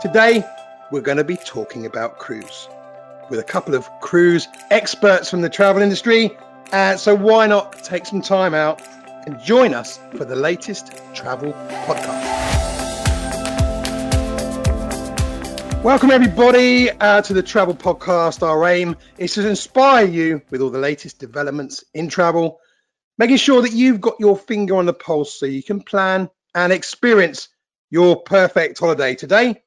Today, we're going to be talking about cruise with a couple of cruise experts from the travel industry. Uh, so, why not take some time out and join us for the latest travel podcast? Welcome, everybody, uh, to the Travel Podcast. Our aim is to inspire you with all the latest developments in travel, making sure that you've got your finger on the pulse so you can plan and experience your perfect holiday. Today,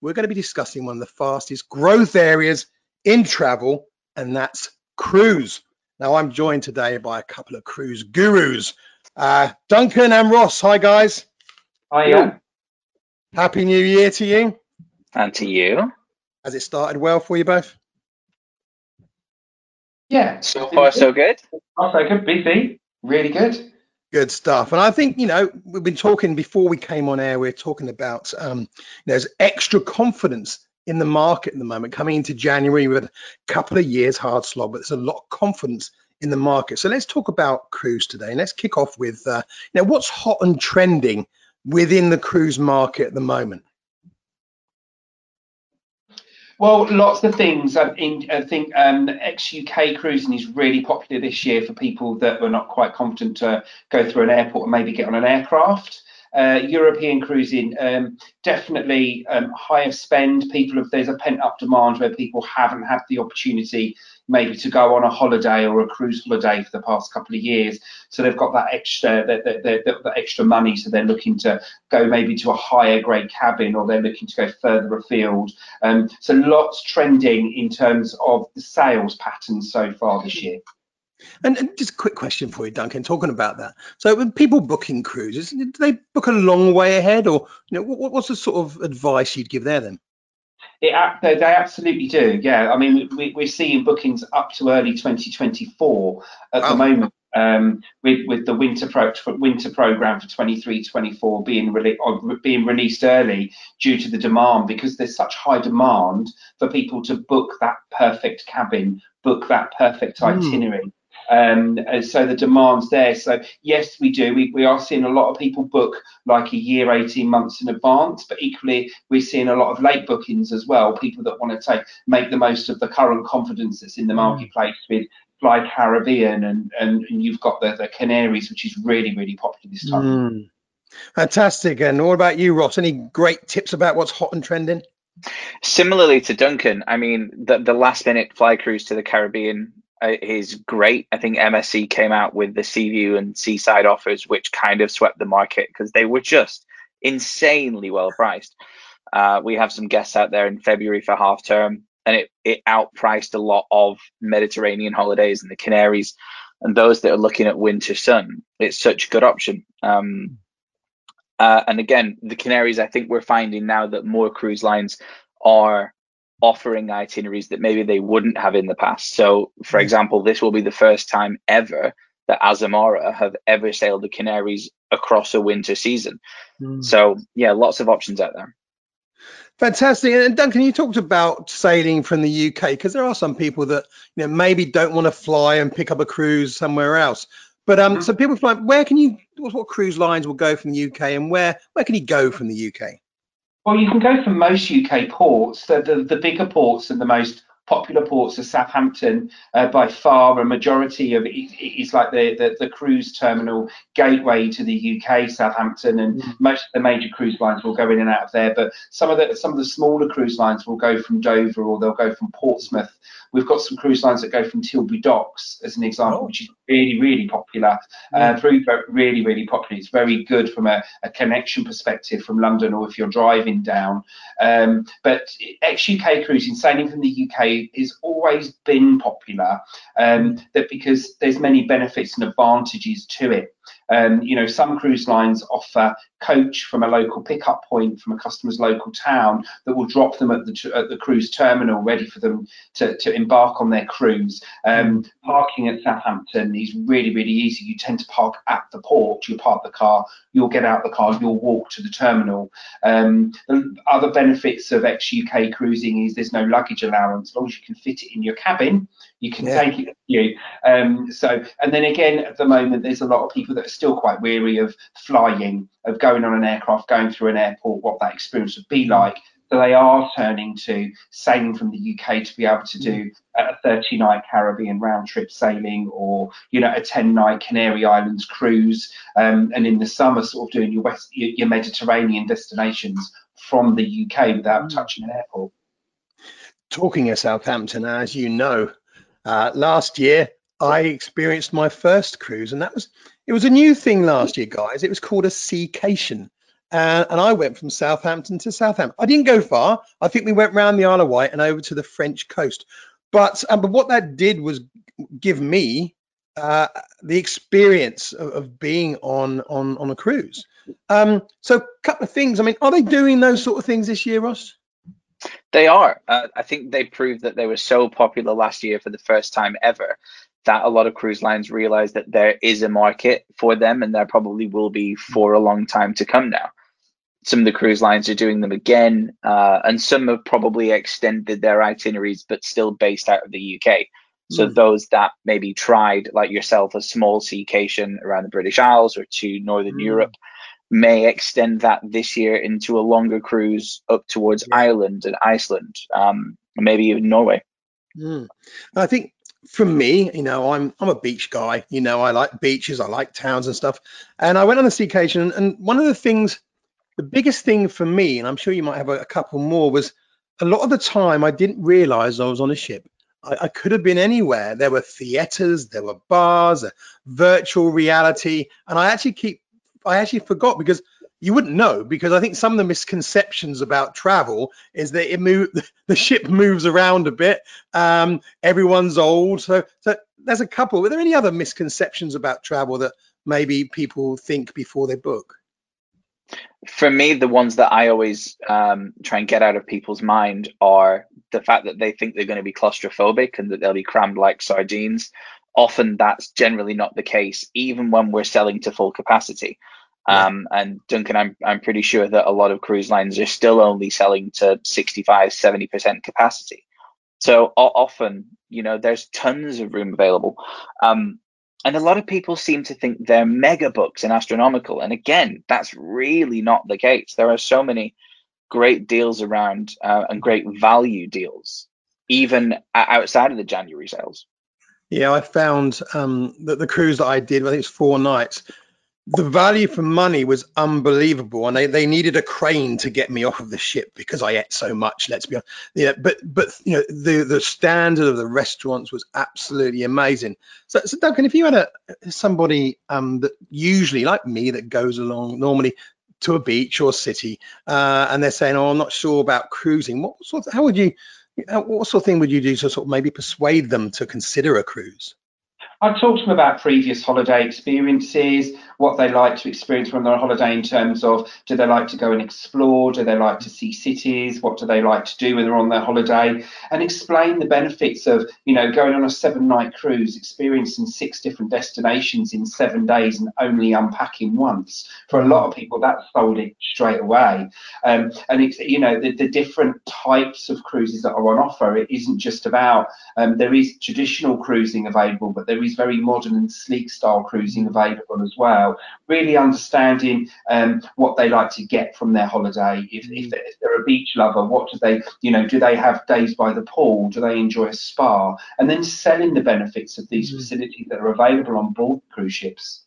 we're going to be discussing one of the fastest growth areas in travel, and that's cruise. Now, I'm joined today by a couple of cruise gurus, uh, Duncan and Ross. Hi, guys. Hi, Happy New Year to you. And to you. Has it started well for you both? Yeah. So far, so good. Also good. Busy. Really good. Good stuff. And I think, you know, we've been talking before we came on air, we are talking about um, there's extra confidence in the market at the moment. Coming into January, with a couple of years hard slog, but there's a lot of confidence in the market. So let's talk about cruise today. And let's kick off with, uh, you know, what's hot and trending within the cruise market at the moment? Well, lots of things. I think, I think um, ex-UK cruising is really popular this year for people that were not quite confident to go through an airport and maybe get on an aircraft. Uh, European cruising, um, definitely um, higher spend. People, there's a pent up demand where people haven't had the opportunity maybe to go on a holiday or a cruise holiday for the past couple of years, so they've got that extra that, that, that, that extra money, so they're looking to go maybe to a higher grade cabin or they're looking to go further afield. Um, so lots trending in terms of the sales patterns so far this year. And, and, just a quick question for you, Duncan, talking about that. So when people booking cruises, do they book a long way ahead or you know, what, what's the sort of advice you'd give there then? It, they, they absolutely do. Yeah, I mean, we, we're seeing bookings up to early 2024 at the moment. Um, with with the winter pro, winter program for 23-24 being rele- being released early due to the demand because there's such high demand for people to book that perfect cabin, book that perfect hmm. itinerary. Mm. Um, so the demand's there. So yes, we do. We, we are seeing a lot of people book like a year, 18 months in advance, but equally we're seeing a lot of late bookings as well. People that want to take make the most of the current confidence that's in the hmm. marketplace with Fly Caribbean and, and, and you've got the, the Canaries, which is really, really popular this time. Mm. Fantastic. And what about you, Ross? Any great tips about what's hot and trending? Similarly to Duncan, I mean, the, the last minute fly cruise to the Caribbean is great. I think MSC came out with the Seaview and Seaside offers, which kind of swept the market because they were just insanely well priced. Uh, we have some guests out there in February for half term, and it, it outpriced a lot of Mediterranean holidays and the Canaries. And those that are looking at winter sun, it's such a good option. Um, uh, and again, the Canaries, I think we're finding now that more cruise lines are offering itineraries that maybe they wouldn't have in the past. So, for mm. example, this will be the first time ever that Azamara have ever sailed the Canaries across a winter season. Mm. So, yeah, lots of options out there. Fantastic. And Duncan, you talked about sailing from the UK because there are some people that you know maybe don't want to fly and pick up a cruise somewhere else. But um, mm-hmm. so people fly. Where can you? What cruise lines will go from the UK, and where where can you go from the UK? Well, you can go from most UK ports. The, the, the bigger ports and the most popular ports are Southampton uh, by far. A majority of it is like the, the, the, cruise terminal gateway to the UK, Southampton, and mm. most of the major cruise lines will go in and out of there. But some of the some of the smaller cruise lines will go from Dover or they'll go from Portsmouth We've got some cruise lines that go from Tilbury Docks, as an example, oh. which is really, really popular. Uh, very, really, really popular. It's very good from a, a, connection perspective from London or if you're driving down. Um, but ex UK cruising, sailing from the UK, has always been popular. Um, that because there's many benefits and advantages to it. Um, you know, some cruise lines offer coach from a local pickup point from a customer's local town that will drop them at the at the cruise terminal, ready for them to, to embark on their cruise. Um, parking at Southampton is really really easy. You tend to park at the port. You park the car. You'll get out the car. You'll walk to the terminal. Um, the other benefits of ex UK cruising is there's no luggage allowance. As long as you can fit it in your cabin, you can yeah. take it with you. Um, so, and then again, at the moment, there's a lot of people that are still quite weary of flying, of going on an aircraft, going through an airport, what that experience would be mm. like. So they are turning to sailing from the UK to be able to do a 30 night Caribbean round trip sailing or, you know, a 10 night Canary Islands cruise. Um, and in the summer, sort of doing your, West, your Mediterranean destinations from the UK without mm. touching an airport. Talking of Southampton, as you know, uh, last year I experienced my first cruise, and that was it was a new thing last year, guys. It was called a Seacation. Uh, and I went from Southampton to Southampton. I didn't go far. I think we went round the Isle of Wight and over to the French coast. But um, but what that did was give me uh, the experience of, of, being on on on a cruise. Um, so a couple of things. I mean, are they doing those sort of things this year, Ross? They are. Uh, I think they proved that they were so popular last year for the first time ever that a lot of cruise lines realize that there is a market for them and there probably will be for a long time to come now. Some of the cruise lines are doing them again, uh, and some have probably extended their itineraries but still based out of the UK. So mm. those that maybe tried, like yourself, a small seacation around the British Isles or to Northern mm. Europe, may extend that this year into a longer cruise up towards yeah. Ireland and Iceland, um, maybe even Norway. Mm. I think for me, you know, I'm I'm a beach guy. You know, I like beaches, I like towns and stuff. And I went on a seacation, and one of the things, the biggest thing for me, and I'm sure you might have a, a couple more, was a lot of the time I didn't realize I was on a ship. I, I could have been anywhere. There were theaters, there were bars, virtual reality, and I actually keep I actually forgot because you wouldn't know because I think some of the misconceptions about travel is that it move the ship moves around a bit. Um, everyone's old, so so there's a couple. Were there any other misconceptions about travel that maybe people think before they book? For me, the ones that I always um, try and get out of people's mind are the fact that they think they're going to be claustrophobic and that they'll be crammed like sardines. Often that's generally not the case, even when we're selling to full capacity. Um, and Duncan, I'm, I'm pretty sure that a lot of cruise lines are still only selling to 65, 70% capacity. So often, you know, there's tons of room available. Um, and a lot of people seem to think they're mega books and astronomical. And again, that's really not the case. There are so many great deals around uh, and great value deals, even outside of the January sales. Yeah, I found um, that the cruise that I did, I think it's four nights, the value for money was unbelievable and they, they needed a crane to get me off of the ship because i ate so much let's be honest yeah but but you know the the standard of the restaurants was absolutely amazing. So, so duncan if you had a somebody um that usually like me that goes along normally to a beach or city uh, and they're saying oh i'm not sure about cruising what sort of, how would you what sort of thing would you do to sort of maybe persuade them to consider a cruise? I've talked to them about previous holiday experiences, what they like to experience when they're on holiday in terms of do they like to go and explore, do they like to see cities, what do they like to do when they're on their holiday, and explain the benefits of you know going on a seven night cruise, experiencing six different destinations in seven days and only unpacking once. For a lot of people, that sold it straight away. Um, and it's you know the, the different types of cruises that are on offer. It isn't just about um, there is traditional cruising available, but there is very modern and sleek style cruising available as well. Really understanding um, what they like to get from their holiday. If, if, they're a beach lover, what do they, you know, do they have days by the pool? Do they enjoy a spa? And then selling the benefits of these mm. facilities that are available on board cruise ships.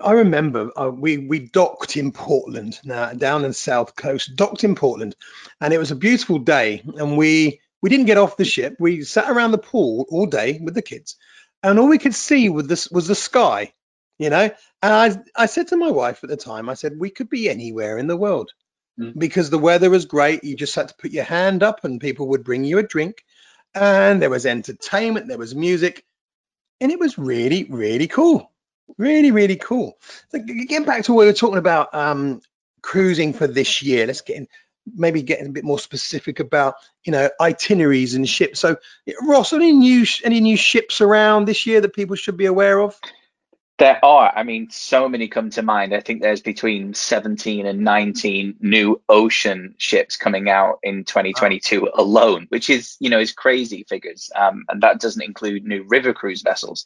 I remember uh, we we docked in Portland now down in the south coast, docked in Portland, and it was a beautiful day. And we we didn't get off the ship. We sat around the pool all day with the kids, and all we could see was this was the sky, you know. And I I said to my wife at the time, I said we could be anywhere in the world mm. because the weather was great. You just had to put your hand up, and people would bring you a drink, and there was entertainment, there was music, and it was really really cool, really really cool. So getting back to what we were talking about, um, cruising for this year. Let's get in maybe getting a bit more specific about you know itineraries and ships. So Ross, any new any new ships around this year that people should be aware of? There are. I mean, so many come to mind. I think there's between 17 and 19 new ocean ships coming out in 2022 wow. alone, which is, you know, is crazy figures. Um, and that doesn't include new river cruise vessels.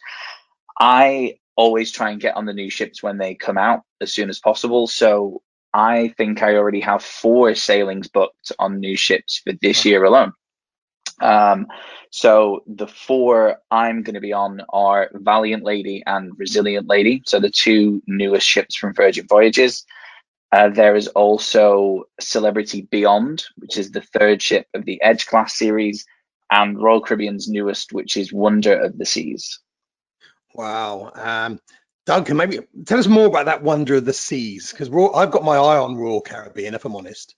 I always try and get on the new ships when they come out as soon as possible. So I think I already have four sailings booked on new ships for this year alone. Um, so the four I'm going to be on are Valiant Lady and Resilient Lady. So the two newest ships from Virgin Voyages. Uh, there is also Celebrity Beyond, which is the third ship of the Edge class series, and Royal Caribbean's newest, which is Wonder of the Seas. Wow. Um, Duncan, maybe tell us more about that Wonder of the Seas, because I've got my eye on Royal Caribbean, if I'm honest.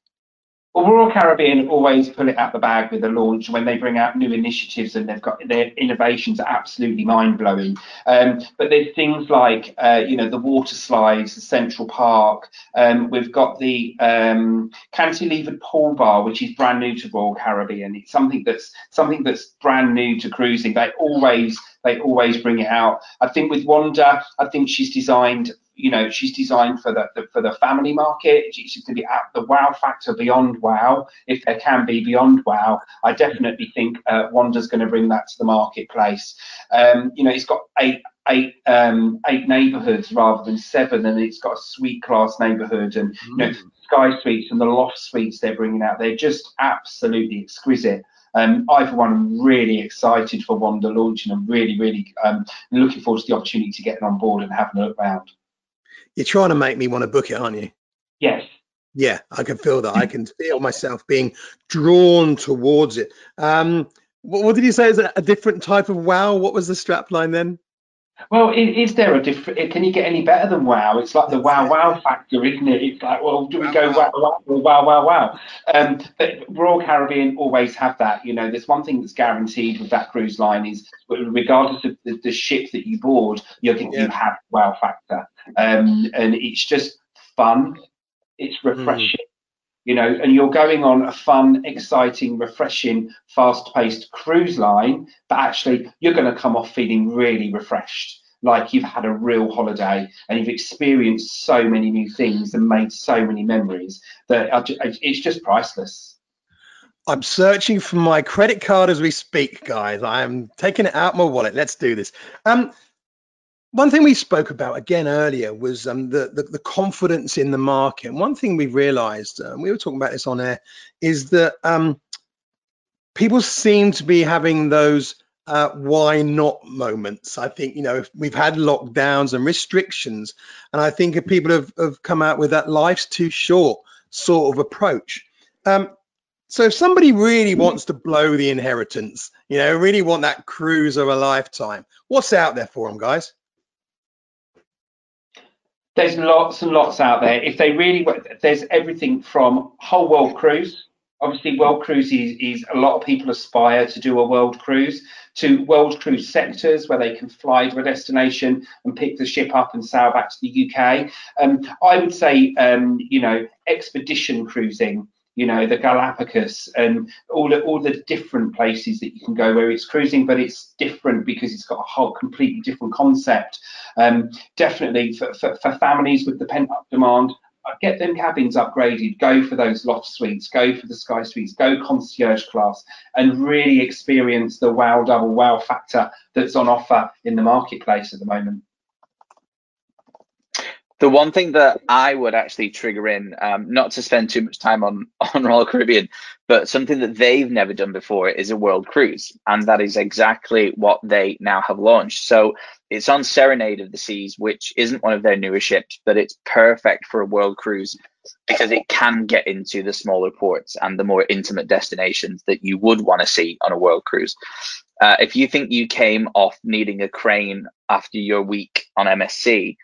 Well, Royal Caribbean always pull it out the bag with a launch when they bring out new initiatives and they've got their innovations are absolutely mind blowing. Um, but there's things like uh, you know the water slides, the Central Park. Um, we've got the um, cantilevered pool bar, which is brand new to Royal Caribbean. It's something that's something that's brand new to cruising. They always they always bring it out. I think with Wonder, I think she's designed you know she's designed for the, the for the family market she's going to be at the wow factor beyond wow if there can be beyond wow i definitely think uh, Wonder's going to bring that to the marketplace um, you know it's got eight eight um, eight neighborhoods rather than seven and it's got a suite class neighborhood and you know mm. sky suites and the loft suites they're bringing out they're just absolutely exquisite um, I, for one, am really excited for Wonder launching. I'm really, really um, looking forward to the opportunity to getting on board and having a look around. You're trying to make me want to book it, aren't you? Yes. Yeah, I can feel that. I can feel myself being drawn towards it. Um, what, what did you say is a, a different type of wow? What was the strap line then? Well, is, is, there a different? Can you get any better than WoW? It's like the wow wow factor, isn't it? It's like, well, do we go wow wow wow wow wow? Um, but Royal Caribbean always have that. You know, there's one thing that's guaranteed with that cruise line is, regardless of the, the ship that you board, you yeah. you have wow factor um, and it's just fun. It's hmm. refreshing. Mm. You know, and you're going on a fun, exciting, refreshing, fast-paced cruise line, but actually you're going to come off feeling really refreshed, like you've had a real holiday and you've experienced so many new things and made so many memories that it's just priceless. I'm searching for my credit card as we speak, guys. I am taking it out my wallet. Let's do this. Um, one thing we spoke about again earlier was um, the, the, the confidence in the market. And one thing we've realised, uh, we were talking about this on air, is that um, people seem to be having those uh, why not moments. I think you know we've had lockdowns and restrictions, and I think if people have, have come out with that life's too short sort of approach. Um, so if somebody really wants to blow the inheritance, you know, really want that cruise of a lifetime, what's out there for them, guys? There's lots and lots out there. If they really, there's everything from whole world cruise. Obviously, world cruise is, is a lot of people aspire to do a world cruise to world cruise sectors where they can fly to a destination and pick the ship up and sail back to the UK. Um, I would say, um, you know, expedition cruising you know, the Galapagos and all the, all the different places that you can go where it's cruising, but it's different because it's got a whole completely different concept. Um, definitely for, for, for families with the pent up demand, uh, get them cabins upgraded, go for those loft suites, go for the sky suites, go concierge class, and really experience the wow double wow factor that's on offer in the marketplace at the moment. The one thing that I would actually trigger in, um, not to spend too much time on on Royal Caribbean, but something that they've never done before is a world cruise, and that is exactly what they now have launched. So it's on Serenade of the Seas, which isn't one of their newer ships, but it's perfect for a world cruise because it can get into the smaller ports and the more intimate destinations that you would want to see on a world cruise. Uh, if you think you came off needing a crane after your week on MSC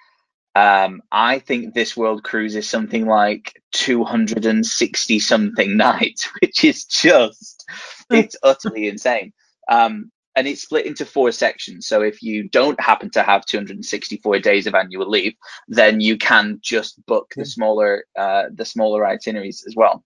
um, I think this world cruise is something like 260 something nights, which is just, it's utterly insane. Um, and it's split into four sections. So if you don't happen to have 264 days of annual leave, then you can just book the smaller, uh, the smaller itineraries as well.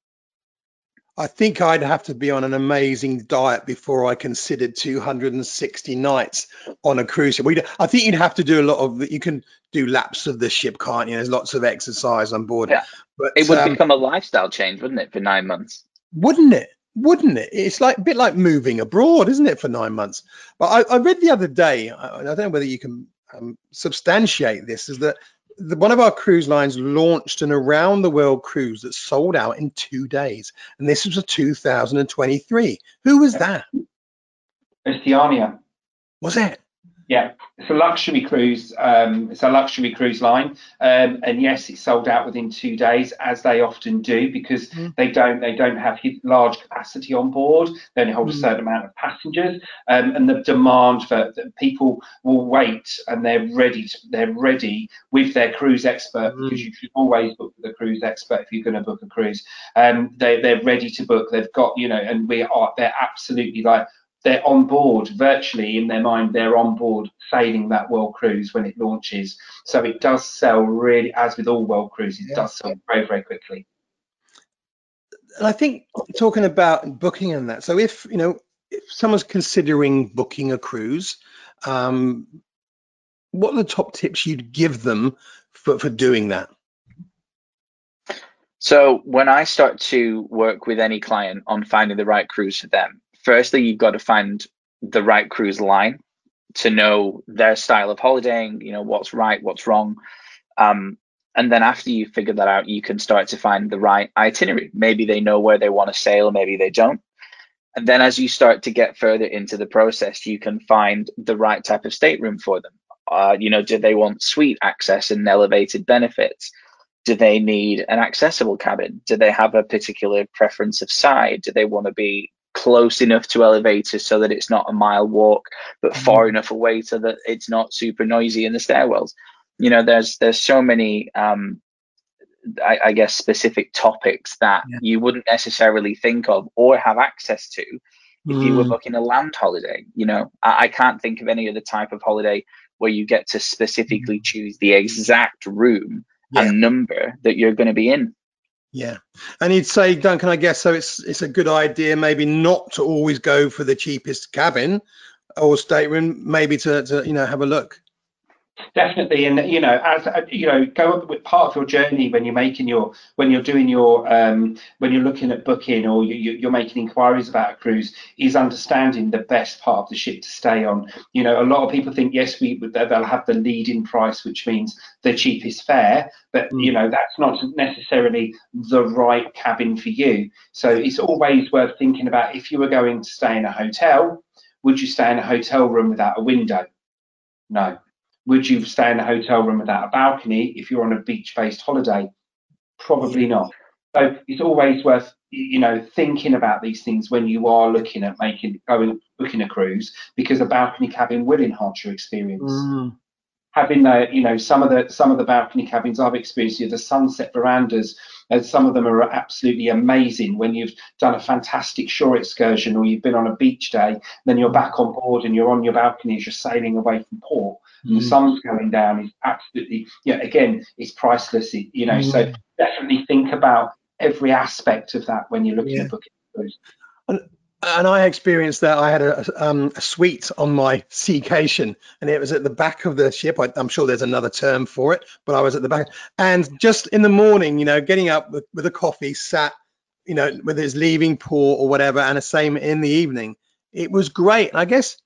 I think I'd have to be on an amazing diet before I considered 260 nights on a cruise ship. I think you'd have to do a lot of. You can do laps of the ship, can't you? There's lots of exercise on board. Yeah, but it would um, become a lifestyle change, wouldn't it, for nine months? Wouldn't it? Wouldn't it? It's like a bit like moving abroad, isn't it, for nine months? But I, I read the other day. I, I don't know whether you can um, substantiate this. Is that the, one of our cruise lines launched an around the world cruise that sold out in two days, and this was a 2023. Who was that? Oceania. Was it? Yeah, it's a luxury cruise. Um, it's a luxury cruise line, um, and yes, it sold out within two days, as they often do, because mm. they don't they don't have large capacity on board. They only hold mm. a certain amount of passengers, um, and the demand for people will wait, and they're ready. To, they're ready with their cruise expert mm. because you should always book with a cruise expert if you're going to book a cruise. Um, they they're ready to book. They've got you know, and we are they're absolutely like they're on board virtually in their mind they're on board sailing that world cruise when it launches. So it does sell really as with all world cruises yeah. it does sell very very quickly. And i think talking about booking and that so if you know if someone's considering booking a cruise um, what are the top tips you'd give them for, for doing that? So when I start to work with any client on finding the right cruise for them, firstly, you've got to find the right cruise line to know their style of holidaying, you know, what's right, what's wrong. Um, and then after you figure that out, you can start to find the right itinerary. Maybe they know where they want to sail, maybe they don't. And then as you start to get further into the process, you can find the right type of stateroom for them. Uh, you know, do they want suite access and elevated benefits? Do they need an accessible cabin? Do they have a particular preference of side? Do they want to be close enough to elevators so that it's not a mile walk, but mm-hmm. far enough away so that it's not super noisy in the stairwells. You know, there's there's so many um, I, I, guess specific topics that yeah. you wouldn't necessarily think of or have access to if mm. you were mm. booking a land holiday. You know, I, I, can't think of any other type of holiday where you get to specifically mm. choose the exact room yeah. and number that you're going to be in. Yeah, and you'd say, Duncan, I guess so. It's it's a good idea, maybe not to always go for the cheapest cabin or stateroom, maybe to, to you know have a look. Definitely, and you know, as uh, you know, go up with part of your journey when you're making your when you're doing your um, when you're looking at booking or you, are making inquiries about a cruise is understanding the best part of the ship to stay on. You know, a lot of people think yes, we they'll have the lead-in price, which means the cheapest fare, but mm. you know that's not necessarily the right cabin for you. So it's always worth thinking about if you were going to stay in a hotel, would you stay in a hotel room without a window? No would you stay in a hotel room without a balcony if you're on a beach-based holiday? Probably not. So it's always worth you know thinking about these things when you are looking at making going booking a cruise because a balcony cabin will enhance your experience. Mm. Having the you know some of the some of the balcony cabins I've experienced, you know, the sunset verandas and some of them are absolutely amazing when you've done a fantastic shore excursion or you've been on a beach day, then you're back on board and you're on your balcony as you're sailing away from port and the mm. sun's going down is absolutely, yeah, again, it's priceless, you know. Mm. So definitely think about every aspect of that when you're looking yeah. at booking. And, and I experienced that. I had a, um, a suite on my Seacation, and it was at the back of the ship. I, am sure there's another term for it, but I was at the back. And just in the morning, you know, getting up with, with a coffee, sat, you know, whether it's leaving port or whatever, and the same in the evening. It was great. And I guess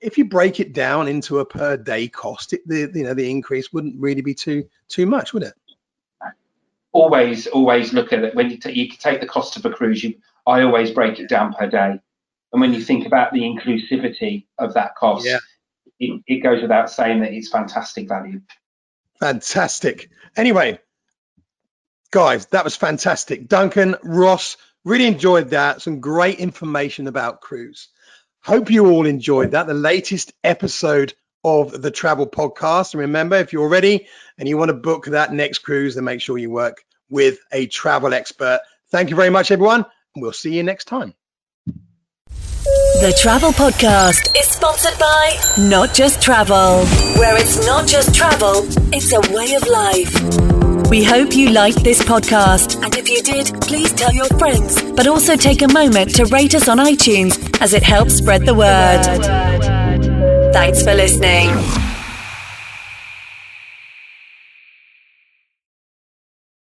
if you break it down into a per day cost, it, the you know the increase wouldn't really be too too much, would it? Always, always look at it when you, t- you take the cost of a cruise. You, I always break it down per day, and when you think about the inclusivity of that cost, yeah. it, it goes without saying that it's fantastic value. Fantastic. Anyway, guys, that was fantastic. Duncan, Ross, really enjoyed that. Some great information about cruise. Hope you all enjoyed that, the latest episode of the travel podcast. And remember, if you're ready and you want to book that next cruise, then make sure you work with a travel expert. Thank you very much, everyone, and we'll see you next time. The Travel Podcast is sponsored by Not Just Travel, where it's not just travel, it's a way of life. We hope you liked this podcast, and if you did, please tell your friends. But also take a moment to rate us on iTunes as it helps spread the word. Thanks for listening.